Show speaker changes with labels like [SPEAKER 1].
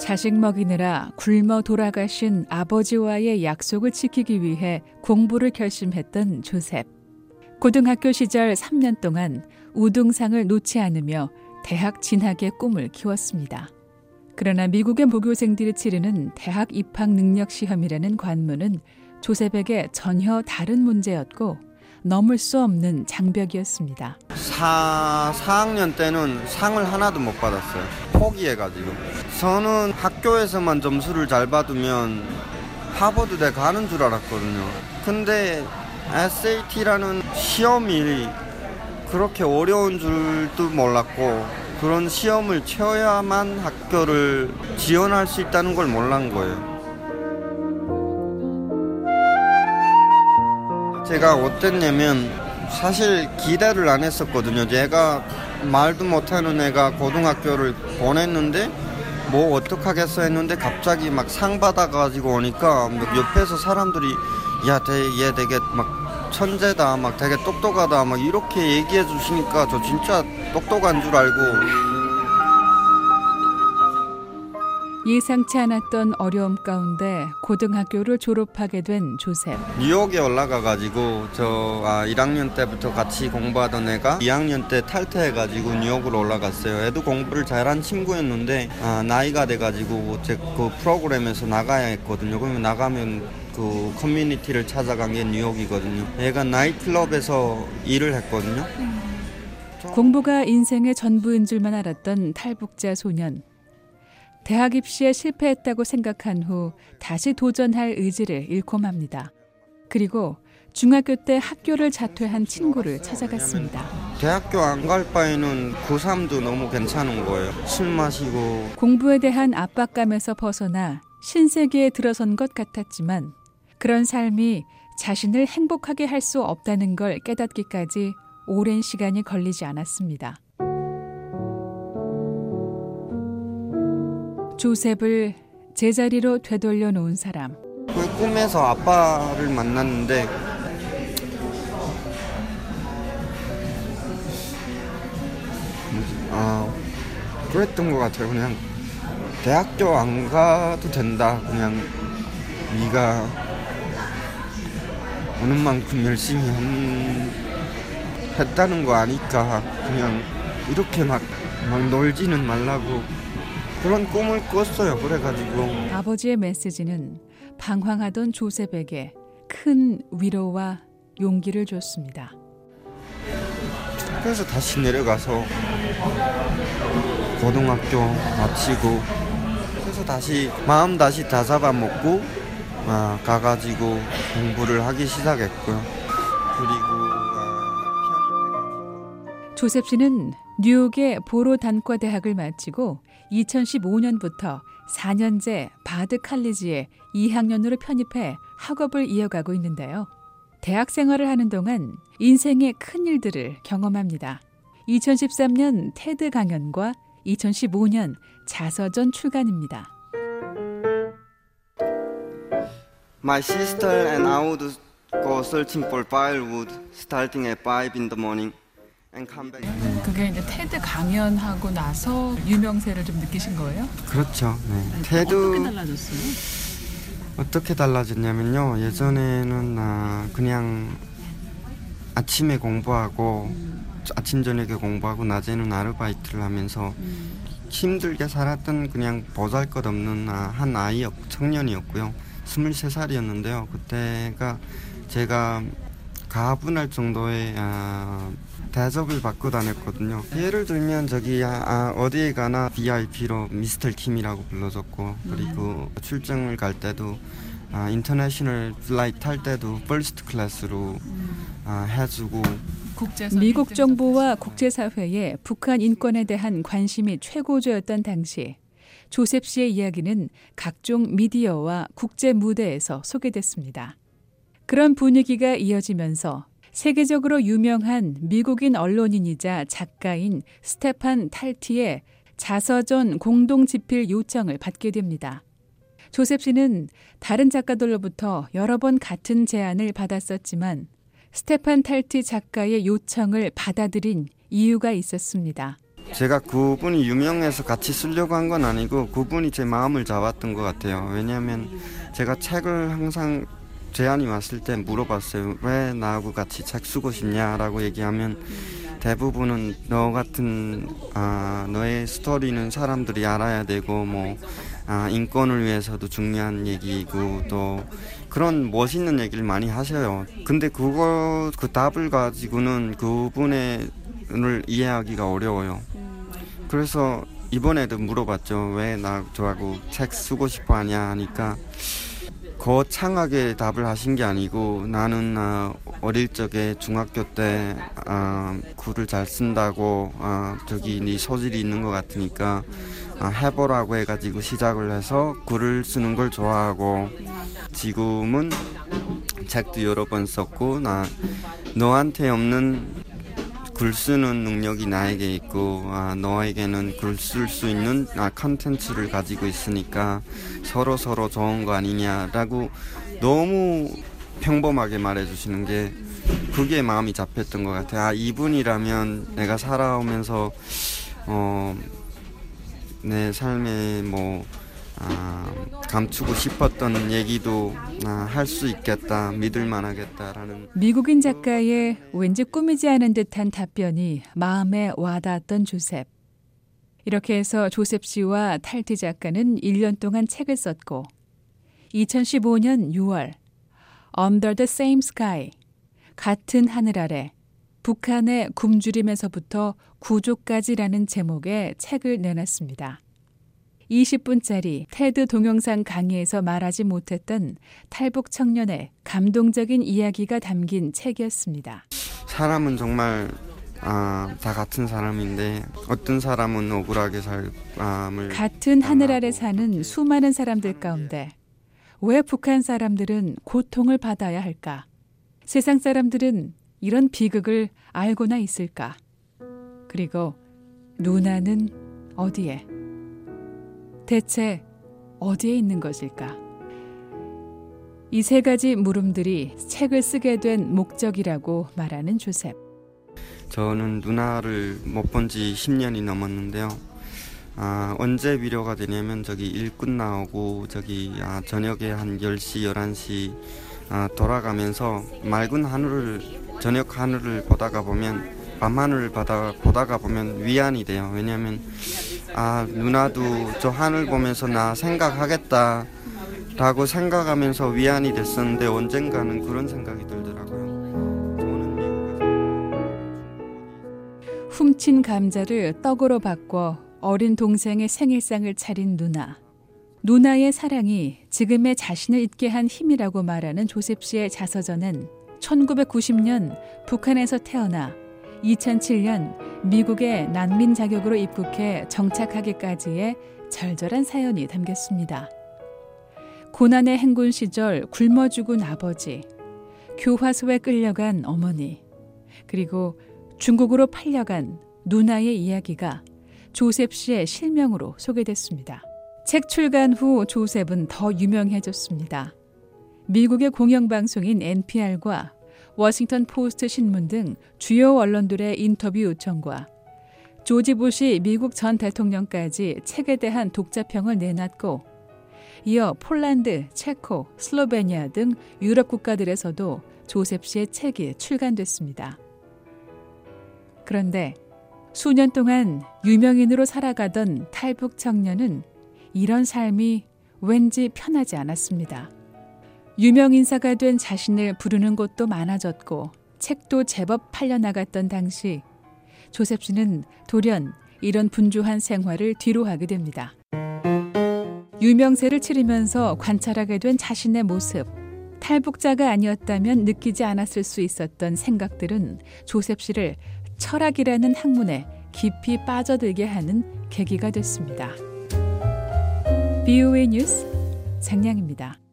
[SPEAKER 1] 자식 먹이느라 굶어 돌아가신 아버지와의 약속을 지키기 위해 공부를 결심했던 조셉. 고등학교 시절 3년 동안 우등상을 놓지 않으며 대학 진학의 꿈을 키웠습니다. 그러나 미국의 모교생들이 치르는 대학 입학 능력 시험이라는 관문은 조셉에게 전혀 다른 문제였고 넘을 수 없는 장벽이었습니다.
[SPEAKER 2] 4, 4학년 때는 상을 하나도 못 받았어요. 포기해가지고. 저는 학교에서만 점수를 잘 받으면 하버드대 가는 줄 알았거든요. 근데 SAT라는 시험이 그렇게 어려운 줄도 몰랐고 그런 시험을 쳐야만 학교를 지원할 수 있다는 걸 몰란 거예요. 제가 어땠냐면 사실 기대를 안 했었거든요. 얘가 말도 못하는 애가 고등학교를 보냈는데 뭐 어떡하겠어 했는데 갑자기 막 상 받아가지고 오니까 옆에서 사람들이 야얘 되게 막 천재다 막 되게 똑똑하다 막 이렇게 얘기해 주시니까 저 진짜 똑똑한 줄 알고
[SPEAKER 1] 예상치 않았던 어려움 가운데 고등학교를 졸업하게 된 조셉.
[SPEAKER 2] 뉴욕에 올라가 가지고 저 아, 1학년 때부터 같이 공부하던 애가 2학년 때 탈퇴해 가지고 뉴욕으로 올라갔어요. 애도 공부를 잘한 친구였는데 아, 나이가 돼 가지고 제그 프로그램에서 나가야 했거든요. 그러면 나가면 그 커뮤니티를 찾아간 게 뉴욕이거든요. 애가 나이트클럽에서 일을 했거든요.
[SPEAKER 1] 공부가 인생의 전부인 줄만 알았던 탈북자 소년. 대학 입시에 실패했다고 생각한 후 다시 도전할 의지를 잃고 맙니다. 그리고 중학교 때 학교를 자퇴한 친구를 찾아갔습니다.
[SPEAKER 2] 대학교 안 갈 바에는 고3도 너무 괜찮은 거예요. 술 마시고
[SPEAKER 1] 공부에 대한 압박감에서 벗어나 신세계에 들어선 것 같았지만 그런 삶이 자신을 행복하게 할 수 없다는 걸 깨닫기까지 오랜 시간이 걸리지 않았습니다. 조셉을 제자리로 되돌려 놓은 사람.
[SPEAKER 2] 그 꿈에서 아빠를 만났는데 아 그랬던 것 같아요. 그냥 대학교 안 가도 된다. 그냥 네가 오는 만큼 열심히 한, 했다는 거 아니까 그냥 이렇게 막, 막 놀지는 말라고 그런 꿈을 꿨어요. 그래가지고
[SPEAKER 1] 아버지의 메시지는 방황하던 조셉에게 큰 위로와 용기를 줬습니다.
[SPEAKER 2] 그래서 다시 내려가서 고등학교 마치고 그래서 다시 마음 다시 다 잡아 먹고 아, 가가지고 공부를 하기 시작했고요. 그리고 아,
[SPEAKER 1] 조셉 씨는 뉴욕의 보로 단과 대학을 마치고 2015년부터 4년제 바드 칼리지에 2학년으로 편입해 학업을 이어가고 있는데요. 대학 생활을 하는 동안 인생의 큰 일들을 경험합니다. 2013년 테드 강연과 2015년 자서전 출간입니다.
[SPEAKER 2] My sister and I would go searching for firewood starting at 5 in the morning.
[SPEAKER 3] 그게 이제 테드 강연하고 나서 유명세를 좀 느끼신 거예요?
[SPEAKER 2] 그렇죠. 네.
[SPEAKER 3] 어떻게
[SPEAKER 2] 테드
[SPEAKER 3] 달라졌어요?
[SPEAKER 2] 어떻게 달라졌냐면요. 예전에는 아, 그냥 아침에 공부하고 아침 저녁에 공부하고 낮에는 아르바이트를 하면서 힘들게 살았던 그냥 보잘것없는 아, 한 아이였 청년이었고요. 23살이었는데요. 그때가 제가 가분할 정도의 아, 대접을 받고 다녔거든요. 예를 들면 저기 아, 아, 어디에 가나 VIP로 미스터 킴이라고 불러줬고 그리고 출장을 갈 때도 아, international flight 탈 때도 first class로 아, 해주고
[SPEAKER 1] 미국 정부와 국제사회에 북한 인권에 대한 관심이 최고조였던 당시 조셉 씨의 이야기는 각종 미디어와 국제 무대에서 소개됐습니다. 그런 분위기가 이어지면서 세계적으로 유명한 미국인 언론인이자 작가인 스테판 탈티의 자서전 공동 집필 요청을 받게 됩니다. 조셉 씨는 다른 작가들로부터 여러 번 같은 제안을 받았었지만 스테판 탈티 작가의 요청을 받아들인 이유가 있었습니다.
[SPEAKER 2] 제가 그분이 유명해서 같이 쓰려고 한 건 아니고 그분이 제 마음을 잡았던 것 같아요. 왜냐하면 제가 책을 항상 제안이 왔을 때 물어봤어요. 왜 나하고 같이 책 쓰고 싶냐라고 얘기하면 대부분은 너 같은 아, 너의 스토리는 사람들이 알아야 되고 뭐 아, 인권을 위해서도 중요한 얘기고 또 그런 멋있는 얘기를 많이 하셔요. 근데 그거 그 답을 가지고는 그분의 을 이해하기가 어려워요. 그래서 이번에도 물어봤죠. 왜 나 저하고 책 쓰고 싶어 하냐 하니까 거창하게 답을 하신 게 아니고 나는 아, 어릴 적에 중학교 때 아, 글을 잘 쓴다고 아, 저기 네 소질이 있는 것 같으니까 아, 해보라고 해가지고 시작을 해서 글을 쓰는 걸 좋아하고 지금은 책도 여러 번 썼고 나 너한테 없는 글 쓰는 능력이 나에게 있고 아, 너에게는 글 쓸 수 있는 아, 컨텐츠를 가지고 있으니까 서로 서로 좋은 거 아니냐라고 너무 평범하게 말해주시는 게 그게 마음이 잡혔던 것 같아요. 아 이분이라면 내가 살아오면서 어, 내 삶에 뭐 아, 감추고 싶었던 얘기도 아, 할수 있겠다, 믿을 만 하겠다라는.
[SPEAKER 1] 미국인 작가의 왠지 꾸미지 않은 듯한 답변이 마음에 와닿았던 조셉. 이렇게 해서 조셉 씨와 탈티 작가는 1년 동안 책을 썼고 2015년 6월 Under the Same Sky 같은 하늘 아래 북한의 굶주림에서부터 구조까지라는 제목의 책을 내놨습니다. 20분짜리 테드 동영상 강의에서 말하지 못했던 탈북 청년의 감동적인 이야기가 담긴 책이었습니다.
[SPEAKER 2] 사람은 정말 아, 다 같은 사람인데 어떤 사람은 억울하게 삶을
[SPEAKER 1] 같은 하늘 아래 사는 수많은 사람들 가운데 왜 북한 사람들은 고통을 받아야 할까? 세상 사람들은 이런 비극을 알고나 있을까? 그리고 누나는 어디에? 대체 어디에 있는 것일까? 이 세 가지 물음들이 책을 쓰게 된 목적이라고 말하는 조셉.
[SPEAKER 2] 저는 누나를 못 본 지 10년이 넘었는데요. 아, 언제 위로가 되냐면 저기 일 끝나오고 저기 아, 저녁에 한 10시, 11시 아, 돌아가면서 맑은 하늘을 저녁 하늘을 보다가 보면 밤 하늘을 보다, 보다가 보면 위안이 돼요. 왜냐하면 아 누나도 저 하늘 보면서 나 생각하겠다 라고 생각하면서 위안이 됐었는데 언젠가는 그런 생각이 들더라고요. 저는 미국에서
[SPEAKER 1] 훔친 감자를 떡으로 바꿔 어린 동생의 생일상을 차린 누나. 누나의 사랑이 지금의 자신을 잊게 한 힘이라고 말하는 조셉 씨의 자서전은 1990년 북한에서 태어나 2007년 미국의 난민 자격으로 입국해 정착하기까지의 절절한 사연이 담겼습니다. 고난의 행군 시절 굶어 죽은 아버지, 교화소에 끌려간 어머니, 그리고 중국으로 팔려간 누나의 이야기가 조셉 씨의 실명으로 소개됐습니다. 책 출간 후 조셉은 더 유명해졌습니다. 미국의 공영방송인 NPR과 워싱턴 포스트 신문 등 주요 언론들의 인터뷰 요청과 조지 부시 미국 전 대통령까지 책에 대한 독자평을 내놨고 이어 폴란드, 체코, 슬로베니아 등 유럽 국가들에서도 조셉 씨의 책이 출간됐습니다. 그런데 수년 동안 유명인으로 살아가던 탈북 청년은 이런 삶이 왠지 편하지 않았습니다. 유명 인사가 된 자신을 부르는 곳도 많아졌고 책도 제법 팔려나갔던 당시 조셉 씨는 돌연 이런 분주한 생활을 뒤로하게 됩니다. 유명세를 치르면서 관찰하게 된 자신의 모습, 탈북자가 아니었다면 느끼지 않았을 수 있었던 생각들은 조셉 씨를 철학이라는 학문에 깊이 빠져들게 하는 계기가 됐습니다. BOA 뉴스 장량입니다.